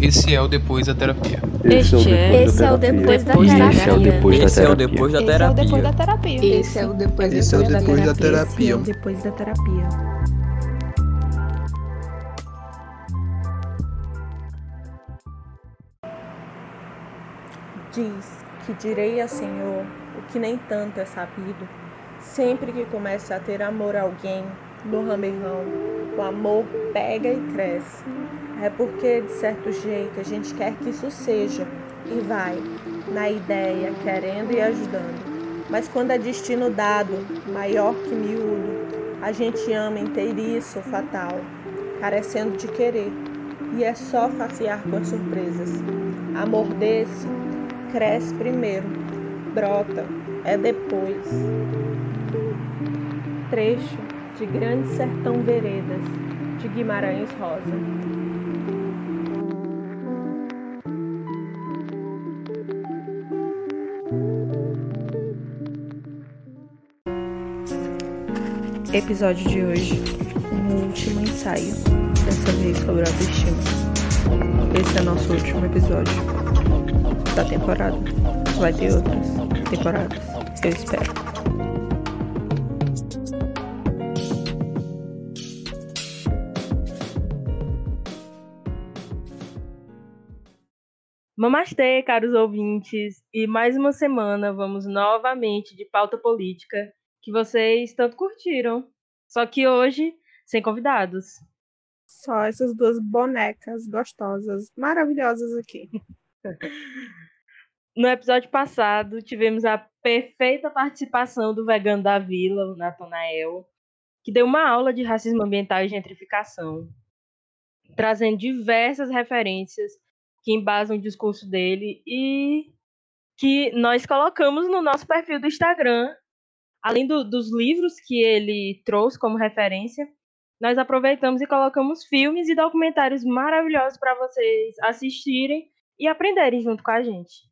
Esse é o depois da terapia. Esse é o depois da terapia. Esse é o depois da Esse é o terapia. depois da Esse é o depois terapia. da terapia. Esse é o depois Esse é o depois da Esse terapia. é o depois da terapia. Diz que direi ao Senhor o que nem tanto é sabido. Sempre que começa a ter amor a alguém, no ramerrão, o amor pega e cresce. É porque, de certo jeito, a gente quer que isso seja e vai, na ideia, querendo e ajudando. Mas quando é destino dado, maior que miúdo, a gente ama inteiriço fatal, carecendo de querer. E é só facear com as surpresas. Amor desse cresce primeiro, brota, é depois. Trecho de Grande Sertão Veredas, de Guimarães Rosa. Episódio de hoje, um último ensaio, dessa vez sobre autoestima. Esse é nosso último episódio da temporada. Vai ter outras temporadas, eu espero. Mamastê, caros ouvintes, e mais uma semana vamos novamente de pauta política que vocês tanto curtiram. Só que hoje, sem convidados. Só essas duas bonecas gostosas, maravilhosas aqui. No episódio passado, tivemos a perfeita participação do vegano da vila, o Natanael, que deu uma aula de racismo ambiental e gentrificação, trazendo diversas referências que embasam o discurso dele e que nós colocamos no nosso perfil do Instagram. Além do- dos livros que ele trouxe como referência, nós aproveitamos e colocamos filmes e documentários maravilhosos para vocês assistirem e aprenderem junto com a gente.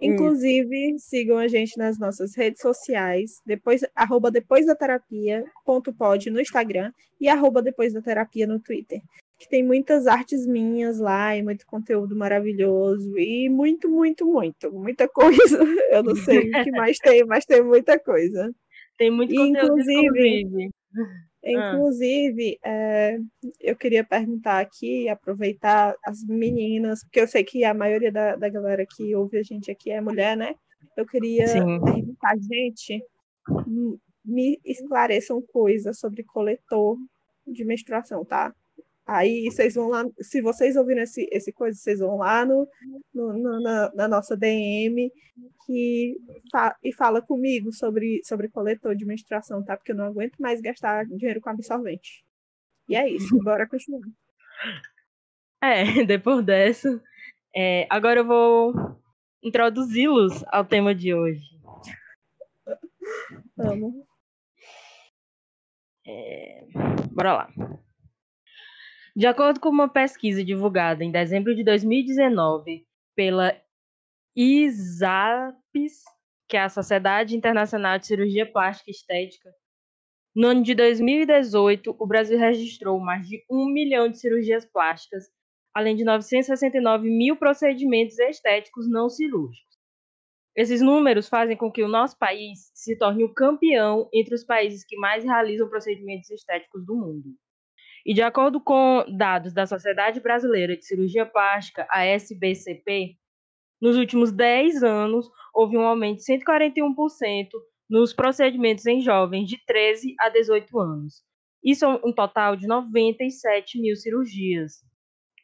Inclusive, sigam a gente nas nossas redes sociais, depois, arroba depois da terapia, ponto pod no Instagram e arroba depois da terapia no Twitter. Que tem muitas artes minhas lá e muito conteúdo maravilhoso e muito, muito, muito, muita coisa. Eu não sei o que mais tem, mas tem muita coisa. Tem muito E, conteúdo inclusive, inclusive. Inclusive, é, eu queria perguntar aqui, aproveitar as meninas, porque eu sei que a maioria da, da galera que ouve a gente aqui é mulher, né? Eu queria Sim. perguntar, gente, me esclareçam coisas sobre coletor de menstruação, tá? Aí vocês vão lá, se vocês ouvirem esse, esse coisa, vocês vão lá no, no- no- na, na nossa DM que fa- e fala comigo sobre, sobre coletor de menstruação, tá? Porque eu não aguento mais gastar dinheiro com absorvente. E é isso, bora continuar. É, depois dessa. é, agora eu vou introduzi-los ao tema de hoje. Amo. Bora lá. De acordo com uma pesquisa divulgada em dezembro de 2019 pela ISAPS, que é a Sociedade Internacional de Cirurgia Plástica e Estética, no ano de 2018, o Brasil registrou mais de um milhão de cirurgias plásticas, além de 969 mil procedimentos estéticos não cirúrgicos. Esses números fazem com que o nosso país se torne o campeão entre os países que mais realizam procedimentos estéticos do mundo. E de acordo com dados da Sociedade Brasileira de Cirurgia Plástica, a SBCP, nos últimos 10 anos houve um aumento de 141% nos procedimentos em jovens de 13 a 18 anos. Isso é um total de 97 mil cirurgias.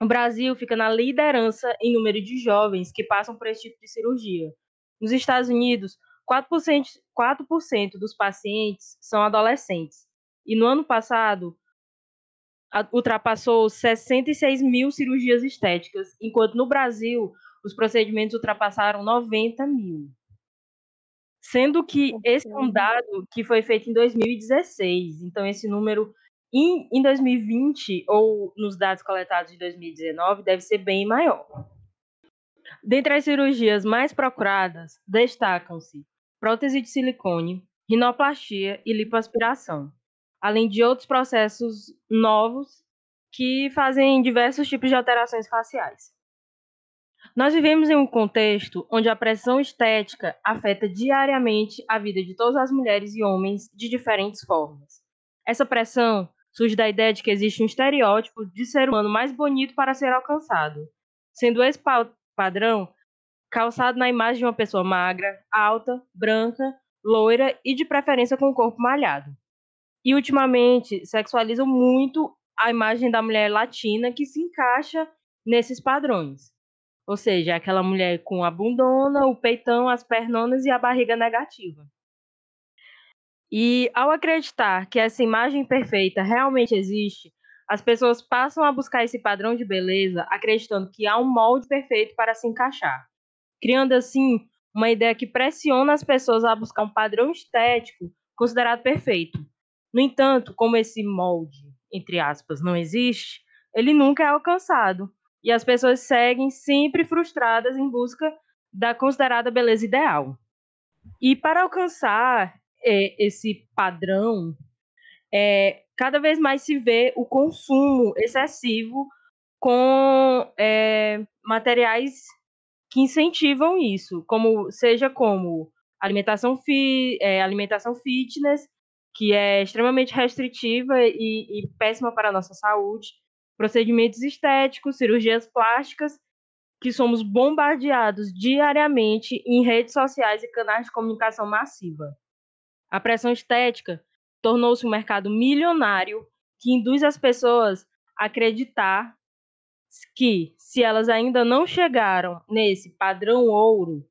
O Brasil fica na liderança em número de jovens que passam por esse tipo de cirurgia. Nos Estados Unidos, 4%, 4% dos pacientes são adolescentes. E no ano passado, ultrapassou 66 mil cirurgias estéticas, enquanto no Brasil os procedimentos ultrapassaram 90 mil. Sendo que esse é um dado que foi feito em 2016. Então, esse número em, em 2020, ou nos dados coletados de 2019, deve ser bem maior. Dentre as cirurgias mais procuradas, destacam-se prótese de silicone, rinoplastia e lipoaspiração, além de outros processos novos que fazem diversos tipos de alterações faciais. Nós vivemos em um contexto onde a pressão estética afeta diariamente a vida de todas as mulheres e homens de diferentes formas. Essa pressão surge da ideia de que existe um estereótipo de ser humano mais bonito para ser alcançado, sendo esse padrão calçado na imagem de uma pessoa magra, alta, branca, loira e de preferência com o corpo malhado. E ultimamente sexualizam muito a imagem da mulher latina que se encaixa nesses padrões. Ou seja, aquela mulher com a bundona, o peitão, as pernonas e a barriga negativa. E ao acreditar que essa imagem perfeita realmente existe, as pessoas passam a buscar esse padrão de beleza acreditando que há um molde perfeito para se encaixar, criando assim uma ideia que pressiona as pessoas a buscar um padrão estético considerado perfeito. No entanto, como esse molde, entre aspas, não existe, ele nunca é alcançado e as pessoas seguem sempre frustradas em busca da considerada beleza ideal. E para alcançar é, esse padrão, é, cada vez mais se vê o consumo excessivo com é, materiais que incentivam isso, como seja como alimentação, fi, é, alimentação fitness, que é extremamente restritiva e, e péssima para a nossa saúde, procedimentos estéticos, cirurgias plásticas, que somos bombardeados diariamente em redes sociais e canais de comunicação massiva. A pressão estética tornou-se um mercado milionário que induz as pessoas a acreditar que, se elas ainda não chegaram nesse padrão ouro,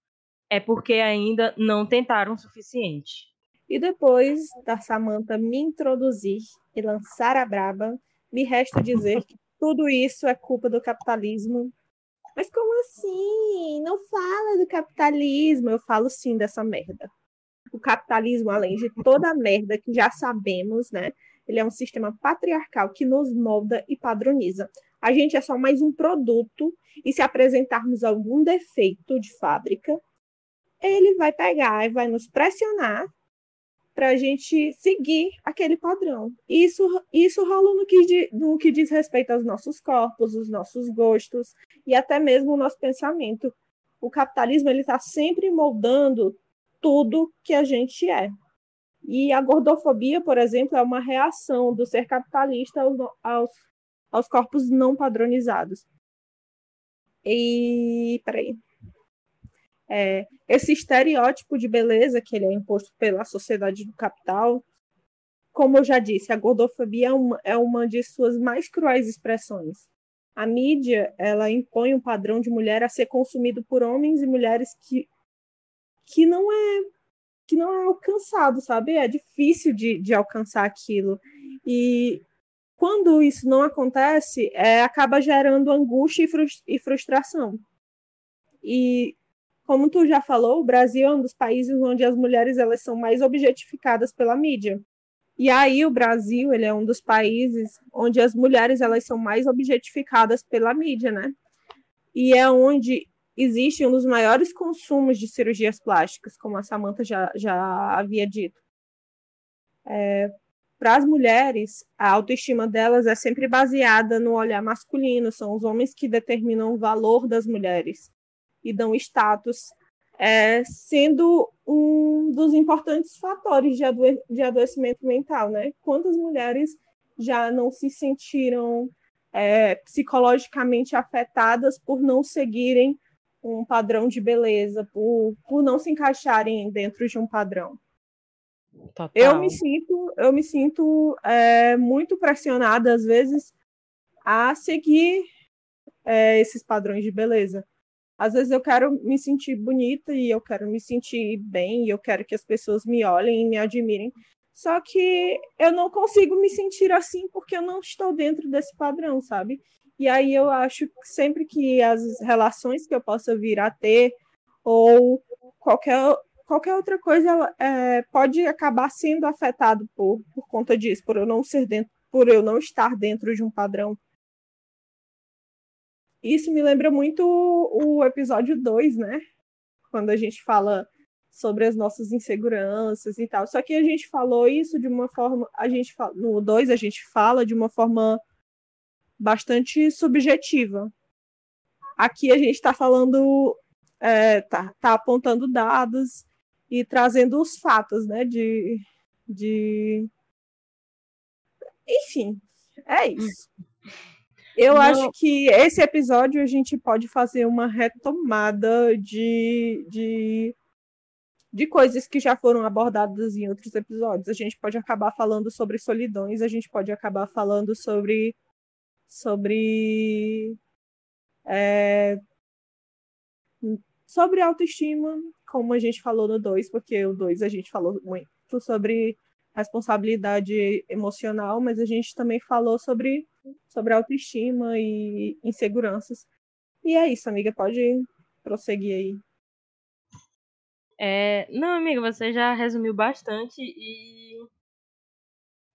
é porque ainda não tentaram o suficiente. E depois da Samantha me introduzir e lançar a braba, me resta dizer que tudo isso é culpa do capitalismo. Mas como assim? Não fala do capitalismo. Eu falo sim dessa merda o capitalismo, além de toda a merda que já sabemos, né? Ele é um sistema patriarcal que nos molda e padroniza. A gente é só mais um produto e se apresentarmos algum defeito de fábrica, ele vai pegar e vai nos pressionar para a gente seguir aquele padrão. Isso, isso rola no que, no que diz respeito aos nossos corpos, os nossos gostos e até mesmo o nosso pensamento. O capitalismo ele está sempre moldando tudo que a gente é. E a gordofobia, por exemplo, é uma reação do ser capitalista aos, aos, aos corpos não padronizados. E, peraí. É, esse estereótipo de beleza que ele é imposto pela sociedade do capital, como eu já disse, a gordofobia é uma, é uma de suas mais cruéis expressões. A mídia, ela impõe um padrão de mulher a ser consumido por homens e mulheres que que não é que não é alcançado, sabe? É difícil de, de alcançar aquilo. E quando isso não acontece, é, acaba gerando angústia e frustração. E como tu já falou, o Brasil é um dos países onde as mulheres elas são mais objetificadas pela mídia. E aí o Brasil ele é um dos países onde as mulheres elas são mais objetificadas pela mídia, né? E é onde existe um dos maiores consumos de cirurgias plásticas, como a Samantha já, já havia dito. É, Para as mulheres, a autoestima delas é sempre baseada no olhar masculino, são os homens que determinam o valor das mulheres e dão status, é, sendo um dos importantes fatores de, adoe de adoecimento mental. Né? Quantas mulheres já não se sentiram é, psicologicamente afetadas por não seguirem um padrão de beleza, por, por não se encaixarem dentro de um padrão. Total. Eu me sinto, eu me sinto é, muito pressionada às vezes a seguir é, esses padrões de beleza. Às vezes eu quero me sentir bonita e eu quero me sentir bem e eu quero que as pessoas me olhem e me admirem. Só que eu não consigo me sentir assim porque eu não estou dentro desse padrão, sabe? E aí eu acho que sempre que as relações que eu possa vir a ter, ou qualquer, qualquer outra coisa, é, pode acabar sendo afetado por, por conta disso, por eu não ser dentro, por eu não estar dentro de um padrão. Isso me lembra muito o, episódio 2, né? Quando a gente fala sobre as nossas inseguranças e tal. Só que a gente falou isso de uma forma. A gente no 2 a gente fala de uma forma bastante subjetiva. Aqui a gente está falando, é, tá, tá apontando dados e trazendo os fatos, né? De, de... Enfim, é isso. Eu Não. acho que esse episódio a gente pode fazer uma retomada de, de, de coisas que já foram abordadas em outros episódios. A gente pode acabar falando sobre solidões, a gente pode acabar falando sobre. sobre. É, sobre autoestima, como a gente falou no 2, porque o 2 a gente falou muito sobre responsabilidade emocional, mas a gente também falou sobre, sobre autoestima e inseguranças. E é isso, amiga, pode prosseguir aí. É, não, amiga, você já resumiu bastante e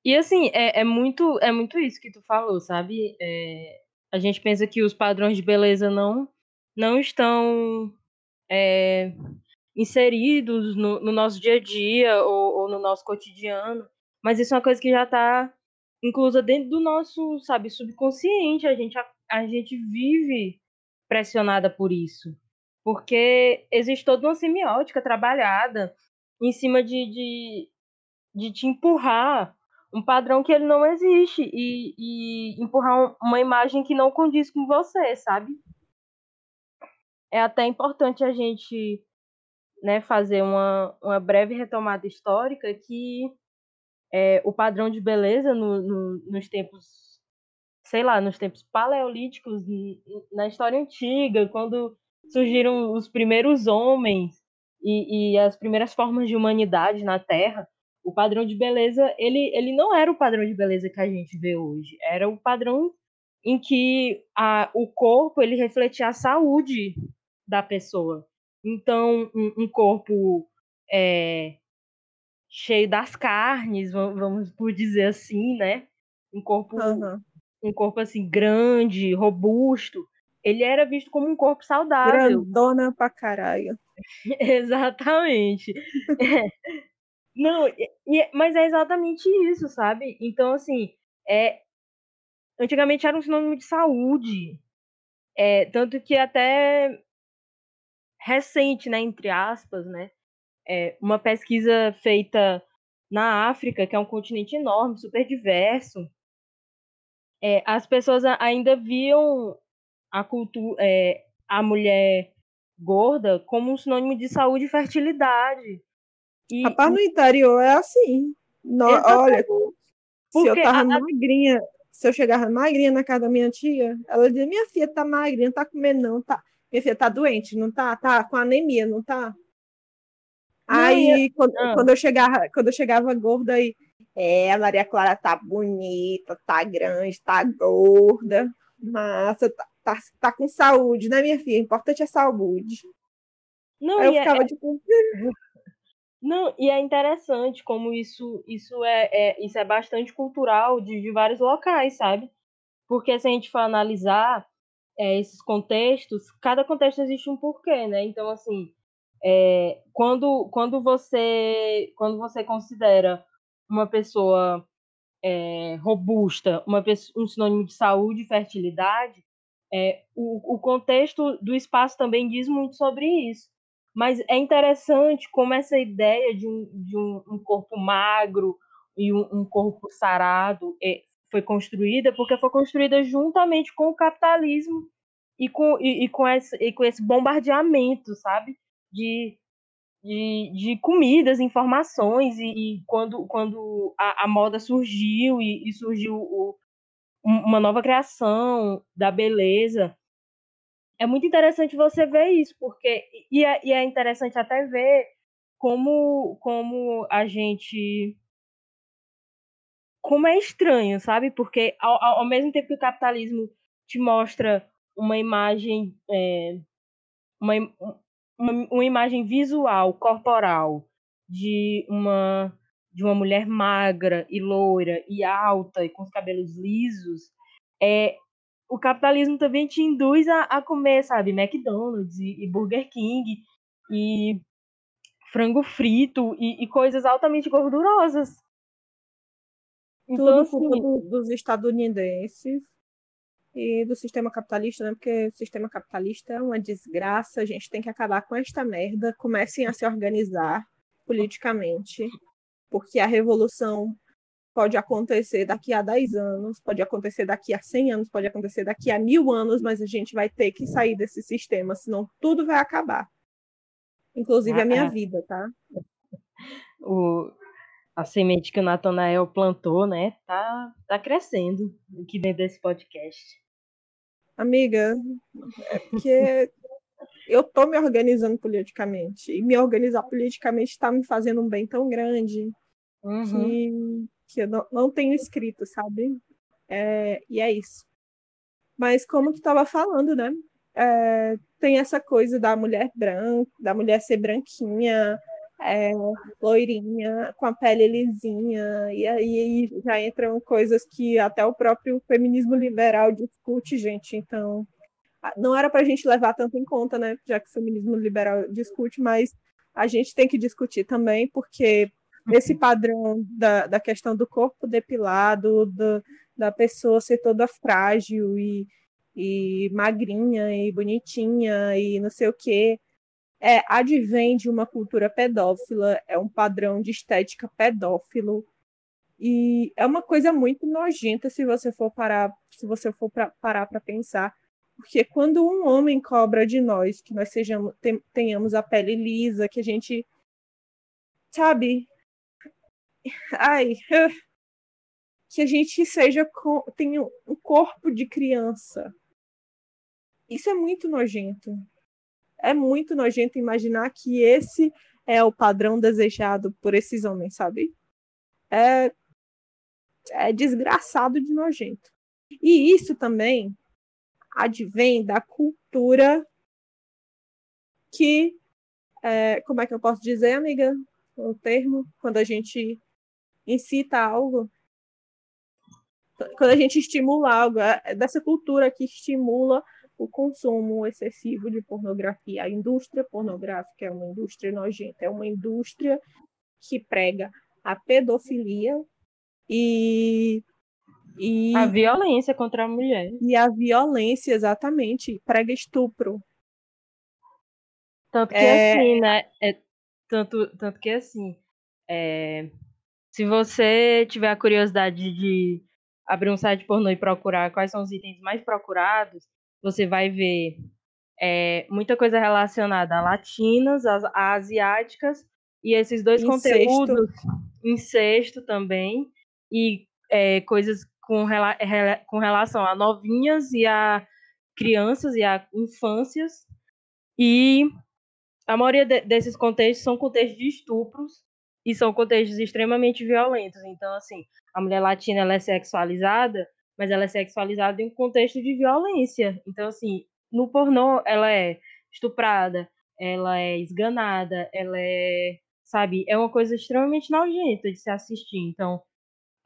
e assim é, é muito é muito isso que tu falou, sabe? É, a gente pensa que os padrões de beleza não não estão é, inseridos no, no, nosso dia a dia ou, ou, no nosso cotidiano, mas isso é uma coisa que já está inclusa dentro do nosso, sabe, subconsciente. A gente, a, a gente vive pressionada por isso, porque existe toda uma semiótica trabalhada em cima de, de, de te empurrar um padrão que ele não existe e, e empurrar uma imagem que não condiz com você, sabe? É até importante a gente né, fazer uma, uma breve retomada histórica que é, o padrão de beleza no, no, nos tempos, sei lá, nos tempos paleolíticos, na história antiga, quando surgiram os primeiros homens e, e as primeiras formas de humanidade na Terra, o padrão de beleza, ele, ele não era o padrão de beleza que a gente vê hoje, era o padrão em que a, o corpo ele refletia a saúde da pessoa. Então, um, um corpo é, cheio das carnes, vamos por dizer assim, né? Um corpo, uhum. um corpo assim grande, robusto. Ele era visto como um corpo saudável. Grandona pra caralho. exatamente. é. Não, e, mas é exatamente isso, sabe? Então, assim, é, antigamente era um sinônimo de saúde. É, tanto que até recente, né, entre aspas, né, é, uma pesquisa feita na África, que é um continente enorme, super diverso, é, as pessoas ainda viam a cultura, é, a mulher gorda como um sinônimo de saúde e fertilidade. E, Rapaz, no interior é assim. No, olha, se eu tava a, magrinha, se eu chegava magrinha na casa da minha tia, ela dizia, minha filha tá magrinha, não tá comendo não, tá. Minha filha tá doente, não tá? Tá com anemia, não tá? Aí, quando, ah. quando, eu chegava, quando eu chegava gorda, aí, é, a Maria Clara tá bonita, tá grande, tá gorda, massa, tá, tá, tá com saúde, né, minha filha? O importante é saúde. Não, aí eu é, ficava é... tipo. Não, e é interessante como isso, isso, é, é, isso é bastante cultural de, de vários locais, sabe? Porque se a gente for analisar, é, esses contextos, cada contexto existe um porquê, né? Então, assim, é, quando, quando, você, quando você considera uma pessoa é, robusta, uma um sinônimo de saúde e fertilidade, é, o, o contexto do espaço também diz muito sobre isso. Mas é interessante como essa ideia de um, de um, um corpo magro e um, um corpo sarado é, foi construída porque foi construída juntamente com o capitalismo e com, e, e com, esse, e com esse bombardeamento, sabe? De, de, de comidas, informações, e, e quando, quando a, a, moda surgiu e, e surgiu o, uma nova criação da beleza. É muito interessante você ver isso, porque. E é, e é interessante até ver como, como a gente como é estranho, sabe? Porque ao, ao mesmo tempo que o capitalismo te mostra uma imagem, é, uma, uma, uma imagem visual, corporal, de uma de uma mulher magra e loira e alta e com os cabelos lisos, é, o capitalismo também te induz a, a comer, sabe, McDonald's e, e Burger King e frango frito e, e, coisas altamente gordurosas. Então, Tudo assim, dos estadunidenses e do sistema capitalista, né? Porque o sistema capitalista é uma desgraça, a gente tem que acabar com esta merda. Comecem a se organizar politicamente, porque a revolução pode acontecer daqui a 10 anos, pode acontecer daqui a 100 anos, pode acontecer daqui a mil anos, mas a gente vai ter que sair desse sistema, senão tudo vai acabar. Inclusive ah, a minha ah. vida, tá? O, a semente que o Natanael plantou, né, tá, tá crescendo aqui dentro desse podcast. Amiga, é porque eu tô me organizando politicamente. E me organizar politicamente está me fazendo um bem tão grande uhum. que, que eu não, não tenho escrito, sabe? É, e é isso. Mas como tu estava falando, né? É, tem essa coisa da mulher branca, da mulher ser branquinha, é, loirinha, com a pele lisinha, e aí já entram coisas que até o próprio feminismo liberal discute, gente. Então, não era para a gente levar tanto em conta, né? Já que o feminismo liberal discute, mas a gente tem que discutir também, porque esse padrão da, da questão do corpo depilado, do, da pessoa ser toda frágil e, e magrinha e bonitinha e não sei o quê é, advém de uma cultura pedófila, é um padrão de estética pedófilo. E é uma coisa muito nojenta se você for parar, se você for pra, parar para pensar, porque quando um homem cobra de nós que nós sejamos tenhamos a pele lisa, que a gente sabe, ai, que a gente seja tenha um corpo de criança. Isso é muito nojento é muito nojento imaginar que esse é o padrão desejado por esses homens, sabe? É, é desgraçado de nojento. E isso também advém da cultura que, é, como é que eu posso dizer, amiga, o termo, quando a gente incita algo, quando a gente estimula algo, é dessa cultura que estimula o consumo excessivo de pornografia. A indústria pornográfica é uma indústria nojenta, é uma indústria que prega a pedofilia e, e a violência contra a mulher. E a violência, exatamente, prega estupro. Tanto que é... assim, né? É, tanto, tanto que assim, é, se você tiver a curiosidade de abrir um site pornô e procurar quais são os itens mais procurados, você vai ver é, muita coisa relacionada a latinas, a, a asiáticas, e esses dois incesto. conteúdos, incesto também, e é, coisas com, rela, com relação a novinhas e a crianças e a infâncias. E a maioria de, desses contextos são contextos de estupros e são contextos extremamente violentos. Então, assim, a mulher latina ela é sexualizada mas ela é sexualizada em um contexto de violência. Então, assim, no pornô, ela é estuprada, ela é esganada, ela é, sabe, é uma coisa extremamente nojenta de se assistir. Então,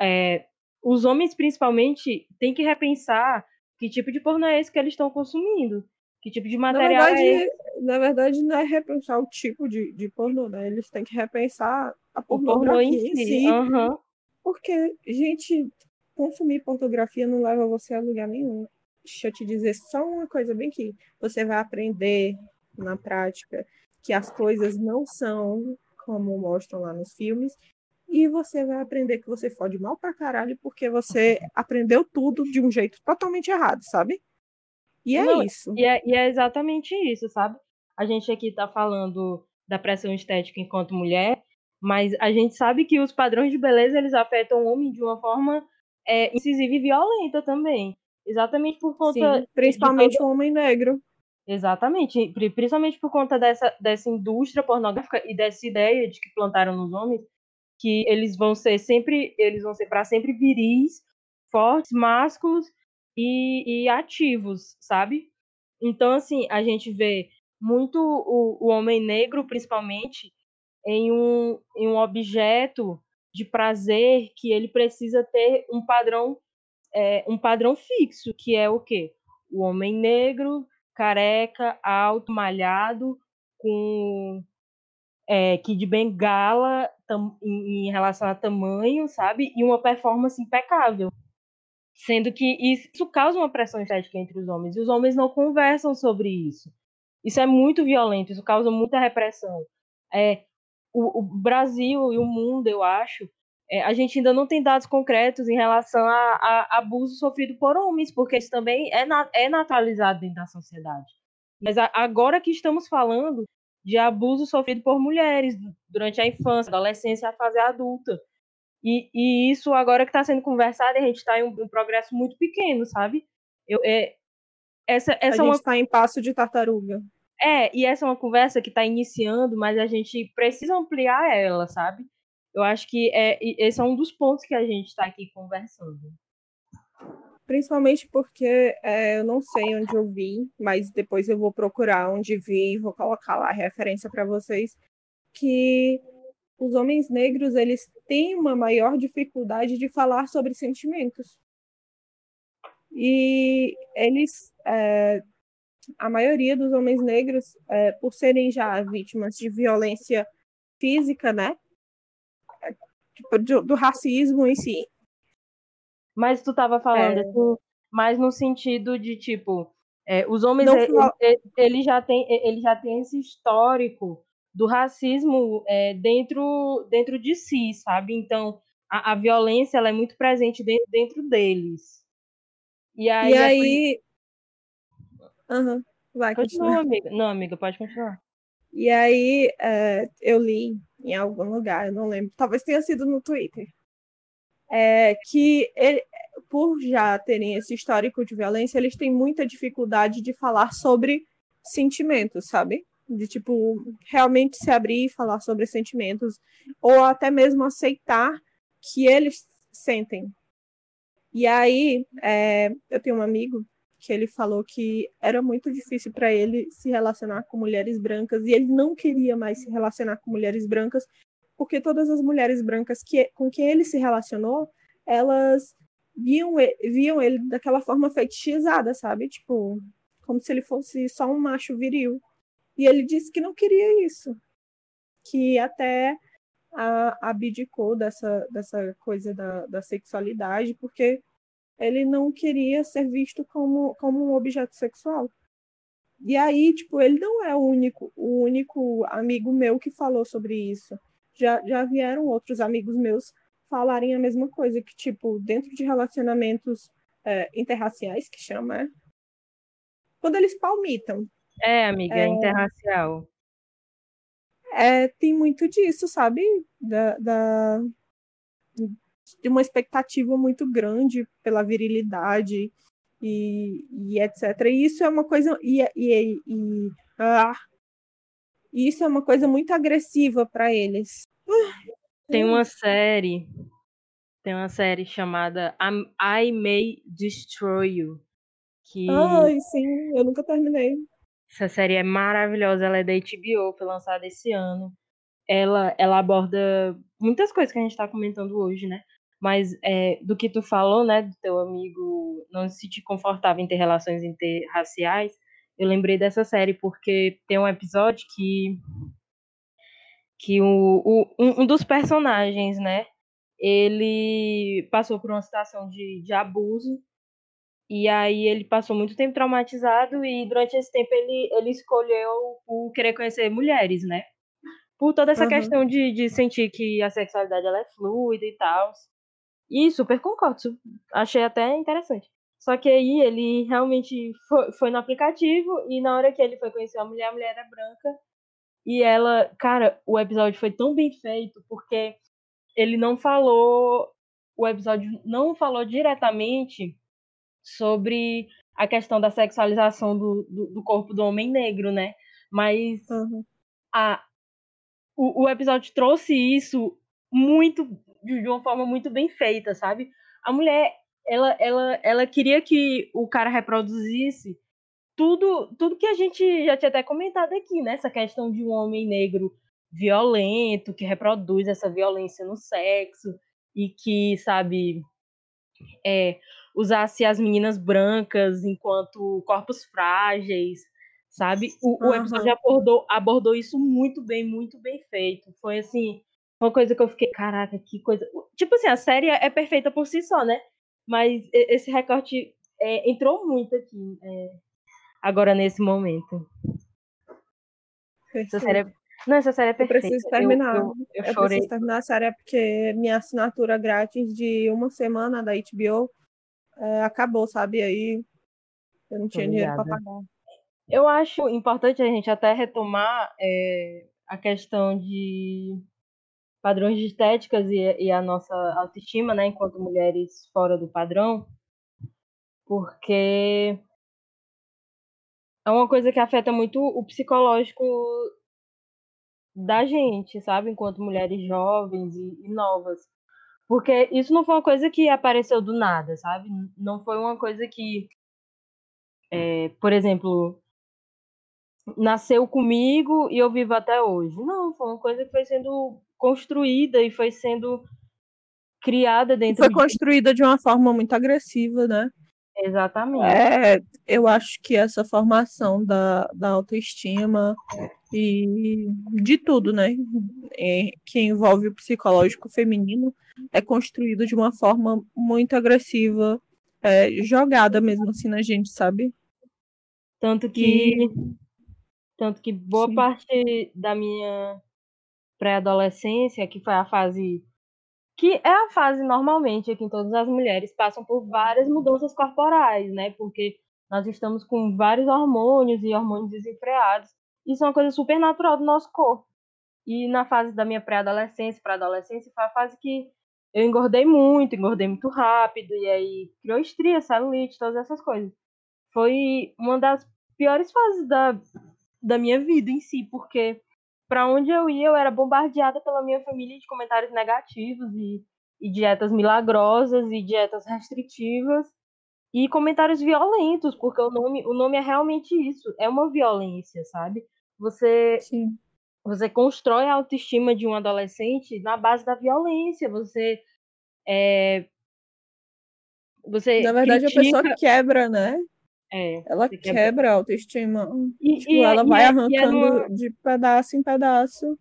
é, os homens, principalmente, têm que repensar que tipo de pornô é esse que eles estão consumindo. Que tipo de material na verdade, é esse? Na verdade, não é repensar o tipo de, de pornô, né? Eles têm que repensar a pornografia pornô em si. si uhum. Porque, gente, consumir pornografia não leva você a lugar nenhum. Deixa eu te dizer só uma coisa bem que você vai aprender na prática que as coisas não são como mostram lá nos filmes e você vai aprender que você fode mal pra caralho porque você aprendeu tudo de um jeito totalmente errado, sabe? E é não, isso. E é, e é exatamente isso, sabe? A gente aqui tá falando da pressão estética enquanto mulher, mas a gente sabe que os padrões de beleza eles afetam o homem de uma forma é, incisiva e violenta também. Exatamente por conta. Sim, principalmente o homem negro. Exatamente, principalmente por conta dessa, dessa indústria pornográfica e dessa ideia de que plantaram nos homens que eles vão ser sempre, eles vão ser para sempre viris, fortes, másculos e, e, ativos, sabe? Então, assim, a gente vê muito o, o homem negro, principalmente, em um, em um objeto de prazer que ele precisa ter um padrão é, um padrão fixo, que é o quê? O homem negro, careca, alto, malhado, com é, de bengala tam, em, em, relação a tamanho, sabe? E uma performance impecável. Sendo que isso causa uma pressão estética entre os homens, e os homens não conversam sobre isso. Isso é muito violento, isso causa muita repressão. É, o, o Brasil e o mundo, eu acho, é, a gente ainda não tem dados concretos em relação a, a, abuso sofrido por homens, porque isso também é, na, é naturalizado dentro da sociedade. Mas a, agora que estamos falando de abuso sofrido por mulheres durante a infância, adolescência, a fase adulta. E, e isso agora que está sendo conversado, a gente está em um, um, progresso muito pequeno, sabe? Eu, é, essa, essa a é gente está uma... em passo de tartaruga. É, e essa é uma conversa que está iniciando, mas a gente precisa ampliar ela, sabe? Eu acho que é, esse é um dos pontos que a gente está aqui conversando. Principalmente porque é, eu não sei onde eu vi, mas depois eu vou procurar onde vi e vou colocar lá a referência para vocês, que os homens negros eles têm uma maior dificuldade de falar sobre sentimentos. E eles, é, a maioria dos homens negros, é, por serem já vítimas de violência física, né? tipo, do, do, racismo em si. Mas tu estava falando é. assim, mais no sentido de tipo, é, os homens ele, ele, ele, já tem ele já tem esse histórico do racismo é, dentro dentro de si, sabe? Então a, a violência ela é muito presente dentro, dentro deles. E aí, e é aí... Uhum. Vai, continua, amiga. Não, amiga, pode continuar. E aí é, eu li em algum lugar, eu não lembro, talvez tenha sido no Twitter, é, que ele, por já terem esse histórico de violência, eles têm muita dificuldade de falar sobre sentimentos, sabe? De tipo realmente se abrir e falar sobre sentimentos, ou até mesmo aceitar que eles sentem. E aí, é, eu tenho um amigo que ele falou que era muito difícil para ele se relacionar com mulheres brancas e ele não queria mais se relacionar com mulheres brancas porque todas as mulheres brancas que, com quem ele se relacionou, elas viam, viam ele daquela forma fetichizada, sabe? Tipo, como se ele fosse só um macho viril. E ele disse que não queria isso. Que até a, abdicou dessa, dessa coisa da, da sexualidade, porque ele não queria ser visto como, como um objeto sexual. E aí, tipo, ele não é o único, o único amigo meu que falou sobre isso. Já, já vieram outros amigos meus falarem a mesma coisa, que, tipo, dentro de relacionamentos é, interraciais, que chama, é? Quando eles palmitam. É, amiga, é, interracial. É, tem muito disso, sabe? Da, da, de uma expectativa muito grande pela virilidade e, e etc. E isso é uma coisa e, e, e ah, isso é uma coisa muito agressiva para eles. Tem uma série, tem uma série chamada I May Destroy You. Que... Ai, sim, eu nunca terminei. Essa série é maravilhosa, ela é da HBO, foi lançada esse ano. Ela, ela aborda muitas coisas que a gente está comentando hoje, né? Mas é, do que tu falou, né, do teu amigo não se sentir confortável em ter relações interraciais, eu lembrei dessa série porque tem um episódio que que o, o um, um, dos personagens, né, ele passou por uma situação de, de abuso e aí ele passou muito tempo traumatizado e durante esse tempo ele, ele escolheu o querer conhecer mulheres, né? Por toda essa uhum. questão de, de sentir que a sexualidade ela é fluida e tal. E super concordo, achei até interessante. Só que aí ele realmente foi, foi, no aplicativo e na hora que ele foi conhecer a mulher, a mulher era branca. E ela, cara, o episódio foi tão bem feito porque ele não falou, o episódio não falou diretamente sobre a questão da sexualização do, do, do corpo do homem negro, né? Mas uhum. a, o, o episódio trouxe isso muito de uma forma muito bem feita, sabe? A mulher, ela, ela, ela queria que o cara reproduzisse tudo, tudo que a gente já tinha até comentado aqui, né? Essa questão de um homem negro violento, que reproduz essa violência no sexo e que, sabe, é, usasse as meninas brancas enquanto corpos frágeis, sabe? O, uhum. o episódio abordou, abordou isso muito bem, muito bem feito. Foi assim, uma coisa que eu fiquei, caraca, que coisa. Tipo assim, a série é perfeita por si só, né? Mas esse recorte é, entrou muito aqui, é, agora nesse momento. Essa série é... Não, essa série é perfeita. Eu preciso terminar. Eu, eu, eu, eu preciso terminar a série porque minha assinatura grátis de uma semana da HBO é, acabou, sabe? Aí eu não tinha dinheiro para pagar. Eu acho importante a gente até retomar é, a questão de padrões de estéticas e, e, a nossa autoestima, né, enquanto mulheres fora do padrão, porque é uma coisa que afeta muito o psicológico da gente, sabe, enquanto mulheres jovens e, e novas. Porque isso não foi uma coisa que apareceu do nada, sabe? Não foi uma coisa que, é, por exemplo, nasceu comigo e eu vivo até hoje. Não, foi uma coisa que foi sendo construída e foi sendo criada dentro foi de... construída de uma forma muito agressiva, né? Exatamente. É, eu acho que essa formação da, da autoestima e de tudo, né? É, que envolve o psicológico feminino é construído de uma forma muito agressiva, é, jogada mesmo assim na gente, sabe? Tanto que e... tanto que boa Sim. parte da minha pré-adolescência, que foi a fase que é a fase normalmente que todas as mulheres passam por várias mudanças corporais, né? Porque nós estamos com vários hormônios e hormônios desenfreados. Isso é uma coisa super natural do nosso corpo. E na fase da minha pré-adolescência para adolescência foi a fase que eu engordei muito, engordei muito rápido e aí criou estria, celulite, todas essas coisas. Foi uma das piores fases da, da minha vida em si, porque para onde eu ia, eu era bombardeada pela minha família de comentários negativos e, e dietas milagrosas e dietas restritivas e comentários violentos, porque o nome, o nome é realmente isso, é uma violência, sabe? Você Sim. você constrói a autoestima de um adolescente na base da violência, você é, você Na verdade, critica... a pessoa quebra, né? É, ela quebra a autoestima. E, tipo, e, ela vai é, arrancando numa... de pedaço em pedaço.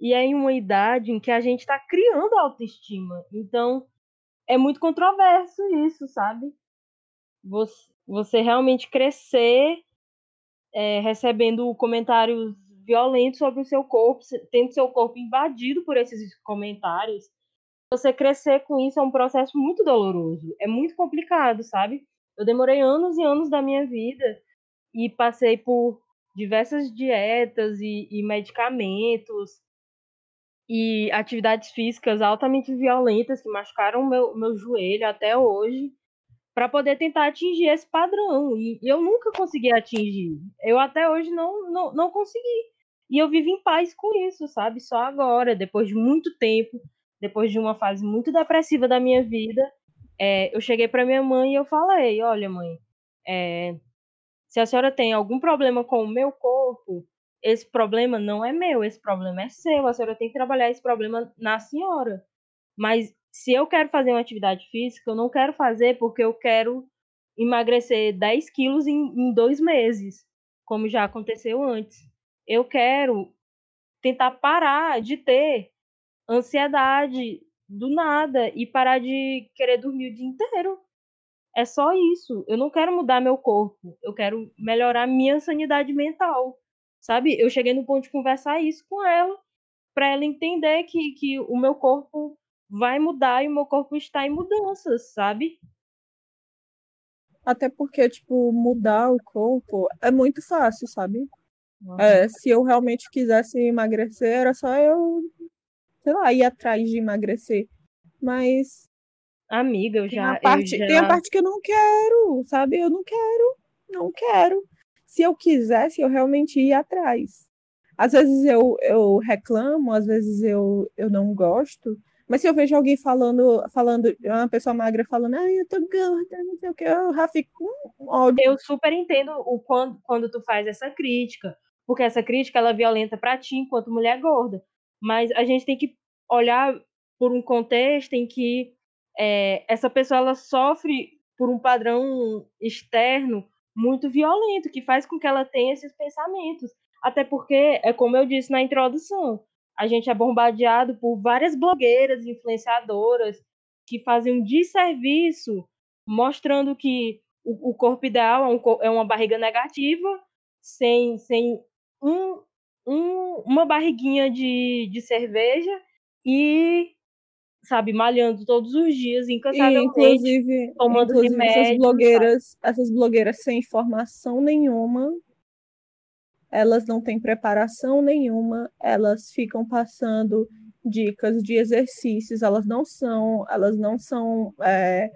E é em uma idade em que a gente está criando a autoestima. Então, é muito controverso isso, sabe? Você, você realmente crescer é, recebendo comentários violentos sobre o seu corpo, tendo seu corpo invadido por esses comentários. Você crescer com isso é um processo muito doloroso. É muito complicado, sabe? Eu demorei anos e anos da minha vida e passei por diversas dietas e, e medicamentos e atividades físicas altamente violentas que machucaram meu, meu joelho até hoje para poder tentar atingir esse padrão. E, eu nunca consegui atingir. Eu até hoje não, não, não consegui. E eu vivo em paz com isso, sabe? Só agora, depois de muito tempo, depois de uma fase muito depressiva da minha vida, é, eu cheguei para minha mãe e eu falei: olha, mãe, é, se a senhora tem algum problema com o meu corpo, esse problema não é meu, esse problema é seu. A senhora tem que trabalhar esse problema na senhora. Mas se eu quero fazer uma atividade física, eu não quero fazer porque eu quero emagrecer 10 quilos em, em dois meses, como já aconteceu antes. Eu quero tentar parar de ter ansiedade do nada e parar de querer dormir o dia inteiro. É só isso. Eu não quero mudar meu corpo. Eu quero melhorar minha sanidade mental. Sabe? Eu cheguei no ponto de conversar isso com ela, para ela entender que, que o meu corpo vai mudar e o meu corpo está em mudanças, sabe? Até porque, tipo, mudar o corpo é muito fácil, sabe? É, se eu realmente quisesse emagrecer, era só eu sei lá, ir atrás de emagrecer. Mas. Amiga, eu já. Tem a parte, já... tem a parte que eu não quero, sabe? Eu não quero, não quero. Se eu quisesse, eu realmente ia atrás. Às vezes eu, eu reclamo, às vezes eu, eu não gosto. Mas se eu vejo alguém falando, falando, uma pessoa magra falando, ai, eu tô gorda, não sei o que, eu já fico com ódio. Eu super entendo o quando, quando tu faz essa crítica, porque essa crítica ela é violenta para ti enquanto mulher gorda. Mas a gente tem que olhar por um contexto em que é, essa pessoa ela sofre por um padrão externo muito violento, que faz com que ela tenha esses pensamentos. Até porque, é como eu disse na introdução, a gente é bombardeado por várias blogueiras, influenciadoras, que fazem um desserviço mostrando que o, o corpo ideal é, um, é, uma barriga negativa, sem, sem um, um, uma barriguinha de, de cerveja e, sabe, malhando todos os dias, incansavelmente, inclusive, tomando inclusive remédio, essas blogueiras, essas blogueiras sem formação nenhuma, elas não têm preparação nenhuma, elas ficam passando dicas de exercícios, elas não são, elas não são é,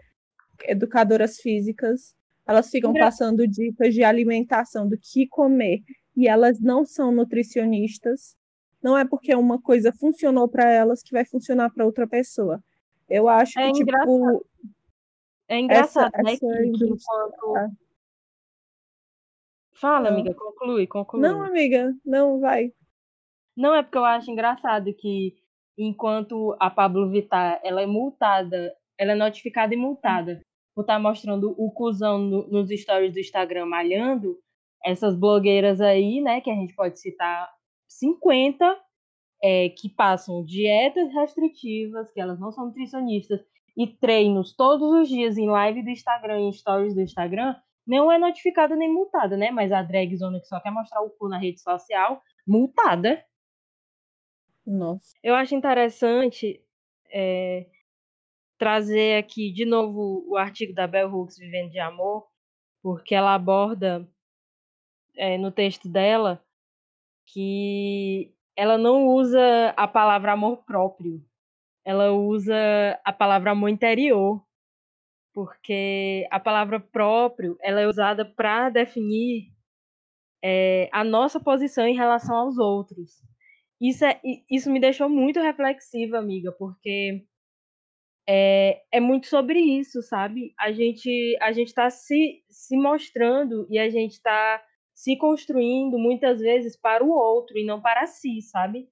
educadoras físicas, elas ficam passando dicas de alimentação, do que comer, e elas não são nutricionistas. Não é porque uma coisa funcionou para elas que vai funcionar para outra pessoa. Eu acho é que, tipo, engraçado. tipo. É engraçado, essa, né? Essa que, que enquanto... Ah. Fala, não. amiga, conclui, conclui. Não, amiga, não, vai. Não, é porque eu acho engraçado que enquanto a Pablo Vittar ela é multada, ela é notificada e multada por estar tá mostrando o cuzão no, nos stories do Instagram malhando, essas blogueiras aí, né, que a gente pode citar 50, é, que passam dietas restritivas, que elas não são nutricionistas, e treinos todos os dias em live do Instagram, em stories do Instagram, não é notificada nem multada, né? Mas a drag zona que só quer mostrar o cu na rede social, multada. Nossa. Eu acho interessante é, trazer aqui de novo o artigo da Bell Hooks, Vivendo de Amor, porque ela aborda é, no texto dela que ela não usa a palavra amor próprio, ela usa a palavra amor interior, porque a palavra próprio ela é usada para definir é, a nossa posição em relação aos outros. Isso, é, isso me deixou muito reflexiva, amiga, porque é, é muito sobre isso, sabe? A gente a gente está se, se mostrando e a gente está se construindo muitas vezes para o outro e não para si, sabe?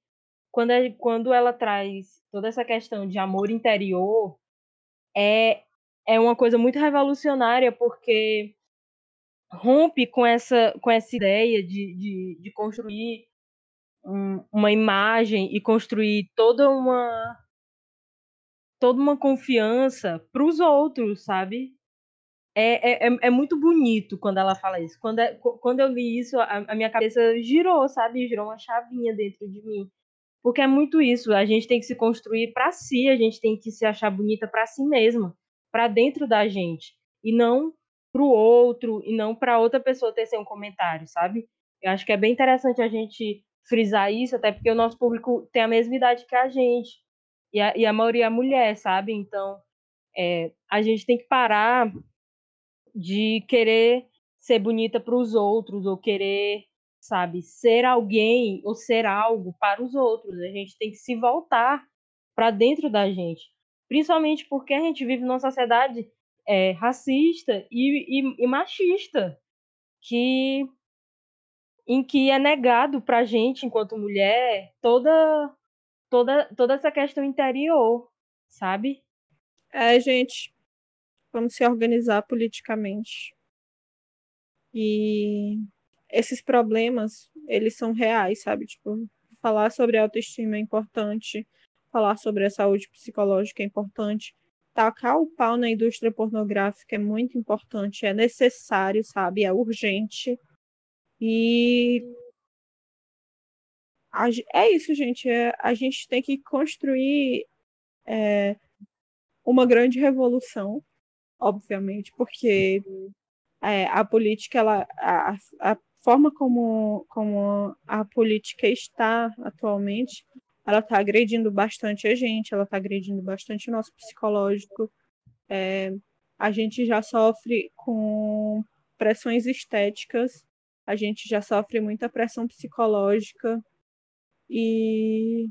Quando, é, quando ela traz toda essa questão de amor interior, é, é uma coisa muito revolucionária porque rompe com essa, com essa ideia de, de, de construir um, uma imagem e construir toda uma toda uma confiança para os outros, sabe? É, é, é, é muito bonito quando ela fala isso. Quando, é, quando eu li isso, a, a minha cabeça girou, sabe? Girou uma chavinha dentro de mim. Porque é muito isso. A gente tem que se construir para si, a gente tem que se achar bonita para si mesma, para dentro da gente. E não para o outro, e não para outra pessoa ter um comentário, sabe? Eu acho que é bem interessante a gente frisar isso, até porque o nosso público tem a mesma idade que a gente e a, e a maioria é mulher, sabe? Então, é, a gente tem que parar de querer ser bonita para os outros ou querer, sabe, ser alguém ou ser algo para os outros. A gente tem que se voltar para dentro da gente, principalmente porque a gente vive numa sociedade é, racista e, e, e machista, que em que é negado para a gente, enquanto mulher, toda toda, toda essa questão interior, sabe? É, gente, vamos se organizar politicamente. E esses problemas, eles são reais, sabe? Tipo, falar sobre autoestima é importante, falar sobre a saúde psicológica é importante, tacar o pau na indústria pornográfica é muito importante, é necessário, sabe? É urgente. E é isso, gente. É, a gente tem que construir é, uma grande revolução, obviamente, porque é, a política, ela, a, a forma como, como a política está atualmente, ela está agredindo bastante a gente, ela está agredindo bastante o nosso psicológico. É, a gente já sofre com pressões estéticas, a gente já sofre muita pressão psicológica, e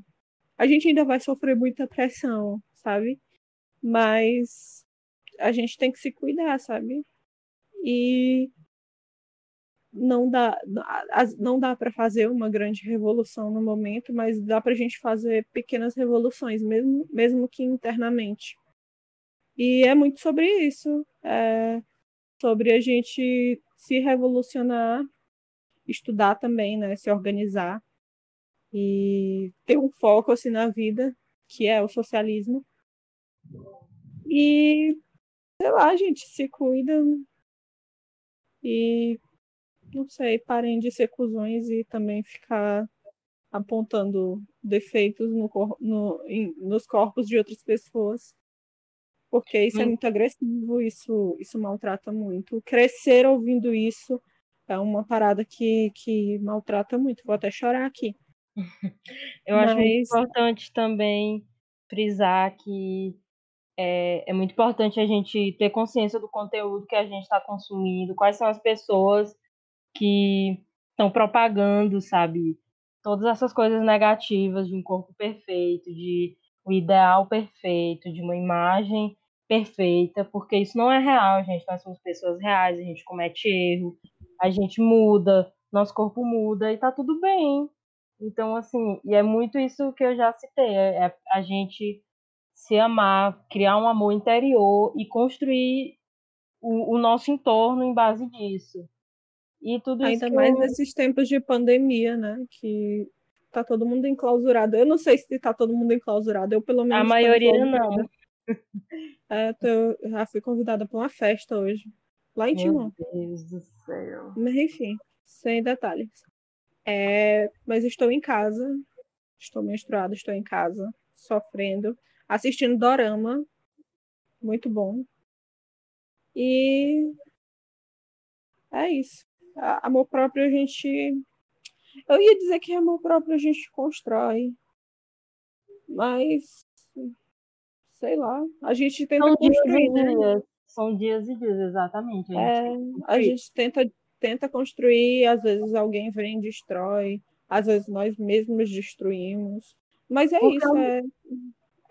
a gente ainda vai sofrer muita pressão, sabe? Mas a gente tem que se cuidar, sabe? E não dá não dá para fazer uma grande revolução no momento, mas dá para a gente fazer pequenas revoluções, mesmo mesmo que internamente. E é muito sobre isso, é sobre a gente se revolucionar, estudar também, né, se organizar e ter um foco assim na vida, que é o socialismo. E, sei lá, gente, se cuidam. E, não sei, parem de ser cuzões e também ficar apontando defeitos no, no, em, nos corpos de outras pessoas. Porque isso hum. é muito agressivo, isso, isso maltrata muito. Crescer ouvindo isso é uma parada que, que maltrata muito. Vou até chorar aqui. Eu Mas... acho muito importante também frisar que é, é, muito importante a gente ter consciência do conteúdo que a gente está consumindo, quais são as pessoas que estão propagando, sabe? Todas essas coisas negativas de um corpo perfeito, de um ideal perfeito, de uma imagem perfeita, porque isso não é real, gente. Nós somos pessoas reais, a gente comete erro, a gente muda, nosso corpo muda e tá tudo bem. Então, assim, e é muito isso que eu já citei, é, é a gente se amar, criar um amor interior e construir o, o nosso entorno em base disso. E tudo Ainda isso mais eu... nesses tempos de pandemia, né? Que tá todo mundo enclausurado. Eu não sei se tá todo mundo enclausurado, eu pelo menos. A maioria não. É, tô, já fui convidada para uma festa hoje. Lá em Timon. Meu Deus do céu. Mas enfim, sem detalhes. É, mas estou em casa. Estou menstruada, estou em casa, sofrendo, assistindo Dorama. Muito bom. E é isso. Amor próprio a gente. Eu ia dizer que amor próprio a gente constrói. Mas sei lá, a gente tenta São construir, dias né? Dias. São dias e dias, exatamente. A gente, é, a gente tenta, tenta construir, às vezes alguém vem e destrói, às vezes nós mesmos destruímos. Mas é Porque isso, é,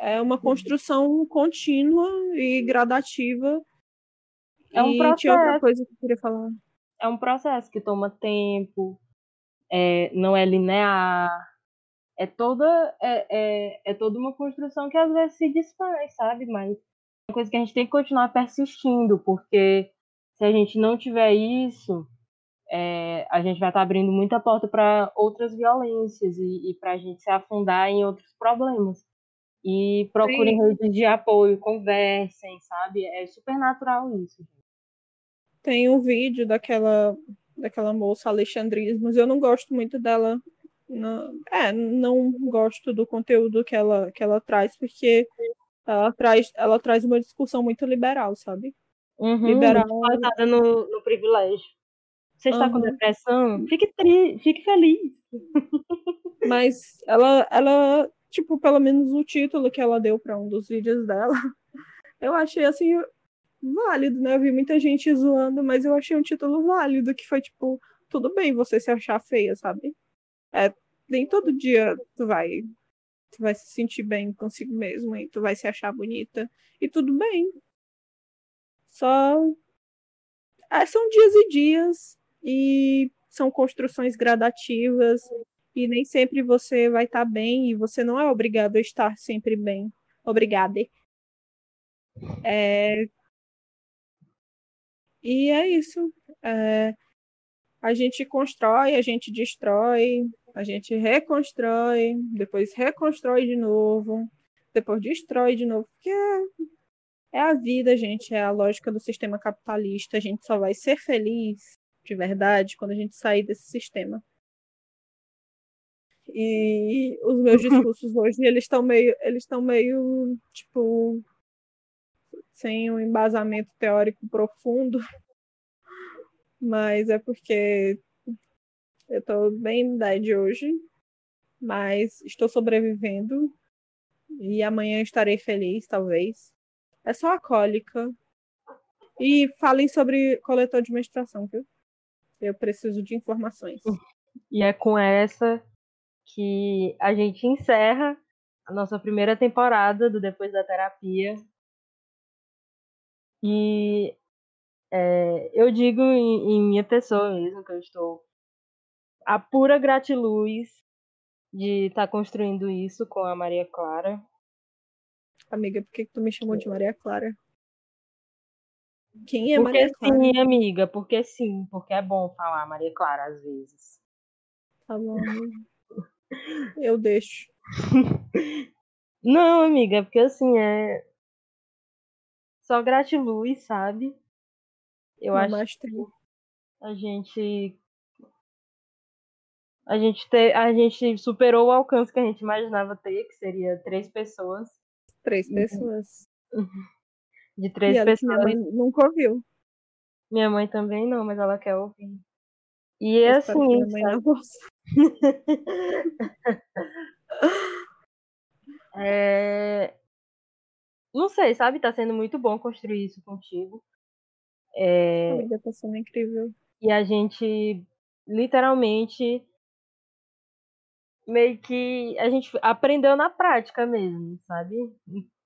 é uma construção contínua e gradativa. É um e processo. tinha outra coisa que eu queria falar. É um processo que toma tempo, é, não é linear, é toda é, é, é toda uma construção que às vezes se desfaz, sabe? Mas é uma coisa que a gente tem que continuar persistindo, porque se a gente não tiver isso, é, a gente vai estar tá abrindo muita porta para outras violências e, e para a gente se afundar em outros problemas. E procurem Sim. redes de apoio, conversem, sabe? É super natural isso. Tem um vídeo daquela daquela moça Alexandrismos, eu não gosto muito dela não, é, não gosto do conteúdo que ela, que ela traz, porque ela traz, ela traz uma discussão muito liberal, sabe? Uhum, liberal. Pautada no, no privilégio. Você está uhum. com depressão? Fique, tri, fique feliz. Mas ela, ela, tipo, pelo menos o título que ela deu para um dos vídeos dela, eu achei assim válido, né? Eu vi muita gente zoando, mas eu achei um título válido, que foi tipo, tudo bem você se achar feia, sabe? É, nem todo dia tu vai tu vai se sentir bem consigo mesmo e tu vai se achar bonita e tudo bem. Só é, são dias e dias e são construções gradativas e nem sempre você vai estar tá bem e você não é obrigado a estar sempre bem. Obrigada. É... E é isso. É... A gente constrói, a gente destrói, a gente reconstrói, depois reconstrói de novo, depois destrói de novo, porque é, é a vida, gente, é a lógica do sistema capitalista. A gente só vai ser feliz de verdade quando a gente sair desse sistema. E os meus discursos hoje, eles estão meio, eles estão meio, tipo, sem um embasamento teórico profundo, mas é porque eu tô bem dead hoje, mas estou sobrevivendo. E amanhã estarei feliz, talvez. É só a cólica. E falem sobre coletor de menstruação, viu? Eu preciso de informações. E é com essa que a gente encerra a nossa primeira temporada do Depois da Terapia. E é, eu digo em, em minha pessoa mesmo que eu estou a pura gratiluz de estar tá construindo isso com a Maria Clara. Amiga, por que, que tu me chamou de Maria Clara? Quem é porque Maria Clara? Sim, amiga, porque sim, porque é bom falar Maria Clara às vezes. Tá bom. Eu deixo. Não, amiga, porque assim é só gratiluz, sabe? Eu Não, acho mas que a gente a gente te, a gente superou o alcance que a gente imaginava ter, que seria três pessoas. três pessoas. De três que minha pessoas. mãe nunca ouviu. Minha mãe também não, mas ela quer ouvir. E é assim, minha mãe sabe? não. É... Não sei, sabe? Tá sendo muito bom construir isso contigo. É... Amiga, tá sendo incrível. E a gente literalmente meio que a gente aprendeu na prática mesmo, sabe?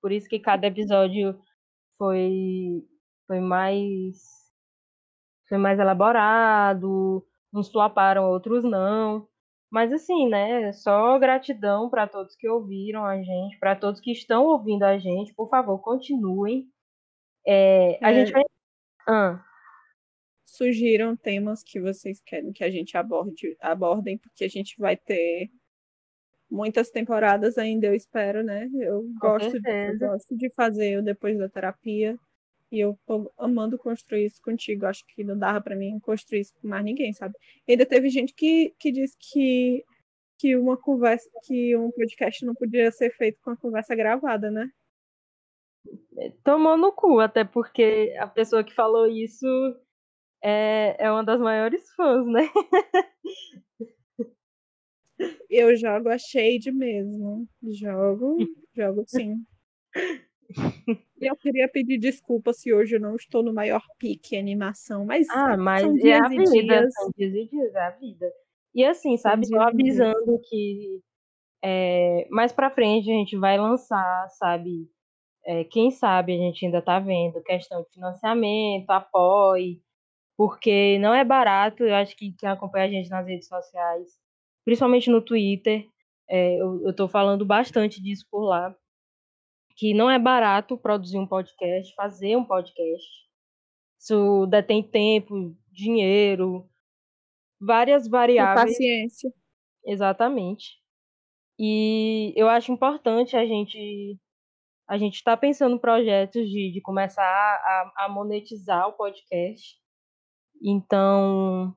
Por isso que cada episódio foi foi mais foi mais elaborado, uns flaparam, outros não. Mas assim, né? Só gratidão para todos que ouviram a gente, para todos que estão ouvindo a gente. Por favor, continuem. É, a É. gente vai. Ah, Surgiram temas que vocês querem que a gente aborde, abordem, porque a gente vai ter muitas temporadas ainda, eu espero, né? Eu gosto, de, eu gosto de fazer o depois da terapia e eu tô amando construir isso contigo. Acho que não dava para mim construir isso com mais ninguém, sabe? E ainda teve gente que, que disse que, que uma conversa, que um podcast não podia ser feito com a conversa gravada, né? tomou no cu, até porque a pessoa que falou isso é, é uma das maiores fãs, né? Eu jogo a shade mesmo. Jogo, jogo sim. Eu queria pedir desculpa se hoje eu não estou no maior pique animação, mas Ah, mas são é dias a e vida, dias. são dias e dias, é a vida. E assim, sabe, só e dias. avisando que é, mais pra frente a gente vai lançar, sabe? É, quem sabe a gente ainda tá vendo questão de financiamento, apoio, porque não é barato. Eu acho que quem acompanha a gente nas redes sociais, principalmente no Twitter, é, eu, eu tô falando bastante disso por lá, que não é barato produzir um podcast, fazer um podcast. Isso detém tempo, dinheiro, várias E variáveis. paciência. Exatamente. E eu acho importante a gente a gente estar pensando em projetos de, de começar a, a monetizar o podcast. Então,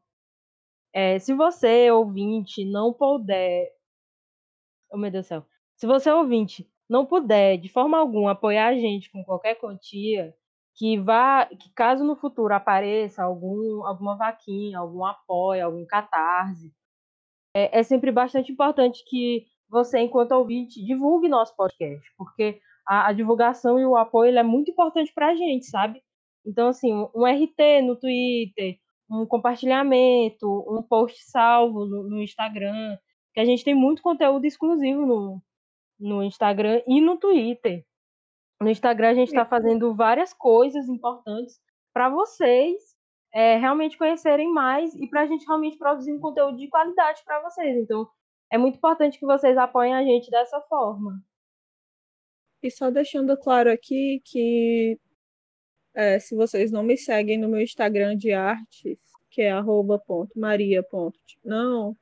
é, se você, ouvinte, não puder. Oh, meu Deus do céu. Se você, ouvinte, não puder, de forma alguma, apoiar a gente com qualquer quantia, que vá. Que caso no futuro apareça algum, alguma vaquinha, algum apoio, algum catarse, é, é sempre bastante importante que você, enquanto ouvinte, divulgue nosso podcast, porque a, a divulgação e o apoio é muito importante para a gente, sabe? Então, assim, um RT no Twitter, um compartilhamento, um post salvo no, no Instagram, que a gente tem muito conteúdo exclusivo no, no Instagram e no Twitter. No Instagram a gente está fazendo várias coisas importantes para vocês é, realmente conhecerem mais e para a gente realmente produzir um conteúdo de qualidade para vocês. Então, é muito importante que vocês apoiem a gente dessa forma. E só deixando claro aqui que é, se vocês não me seguem no meu Instagram de artes, que é arroba ponto maria ponto, não,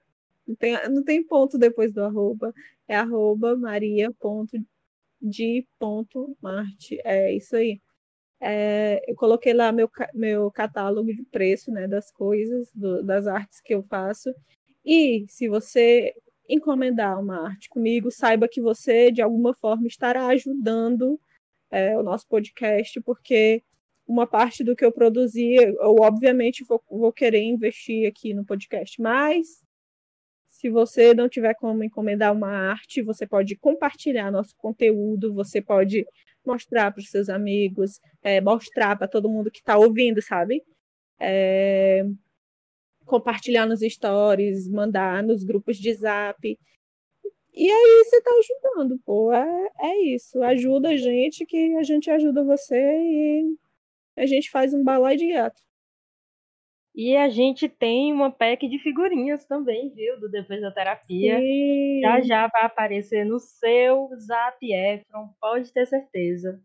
não tem, não tem ponto depois do arroba, é arroba maria ponto de ponto marte, é isso aí. É, eu coloquei lá meu, meu catálogo de preço né, das coisas, do- das artes que eu faço. E se você encomendar uma arte comigo, saiba que você, de alguma forma, estará ajudando é, o nosso podcast, porque uma parte do que eu produzi, eu obviamente vou, vou querer investir aqui no podcast, mas se você não tiver como encomendar uma arte, você pode compartilhar nosso conteúdo, você pode mostrar para os seus amigos, é, mostrar para todo mundo que está ouvindo, sabe? É, compartilhar nos stories, mandar nos grupos de zap. E aí você está ajudando, pô. É, é isso. Ajuda a gente que a gente ajuda você e a gente faz um balai de gato. E a gente tem uma pack de figurinhas também, viu? Do Depois da Terapia. E... Já já vai aparecer no seu Zap Efron, pode ter certeza.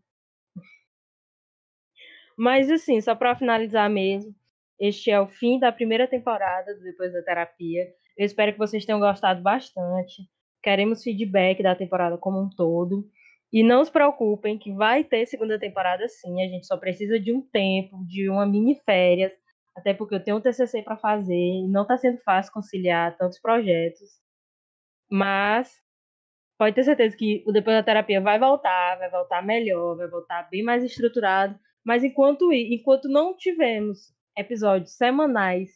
Mas assim, só para finalizar mesmo, este é o fim da primeira temporada do Depois da Terapia. Eu espero que vocês tenham gostado bastante. Queremos feedback da temporada como um todo. E não se preocupem que vai ter segunda temporada sim, a gente só precisa de um tempo, de uma mini férias, até porque eu tenho um TCC para fazer e não está sendo fácil conciliar tantos projetos. Mas pode ter certeza que o Depois da Terapia vai voltar, vai voltar melhor, vai voltar bem mais estruturado. Mas enquanto, enquanto não tivermos episódios semanais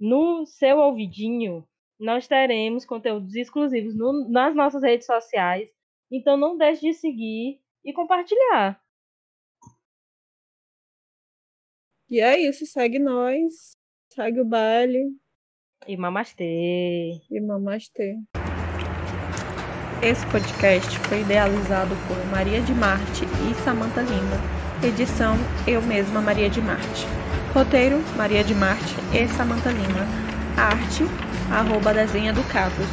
no seu ouvidinho, nós teremos conteúdos exclusivos no, nas nossas redes sociais então não deixe de seguir e compartilhar. E é isso, segue nós, segue o baile. E mamastê. E mamastê. Esse podcast foi idealizado por Maria de Marte e Samantha Lima. Edição Eu Mesma Maria de Marte. Roteiro Maria de Marte e Samantha Lima. Arte arroba desenha do Capos.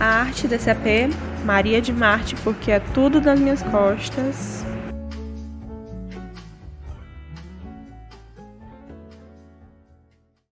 A arte desse AP Maria de Marte, porque é tudo das minhas costas.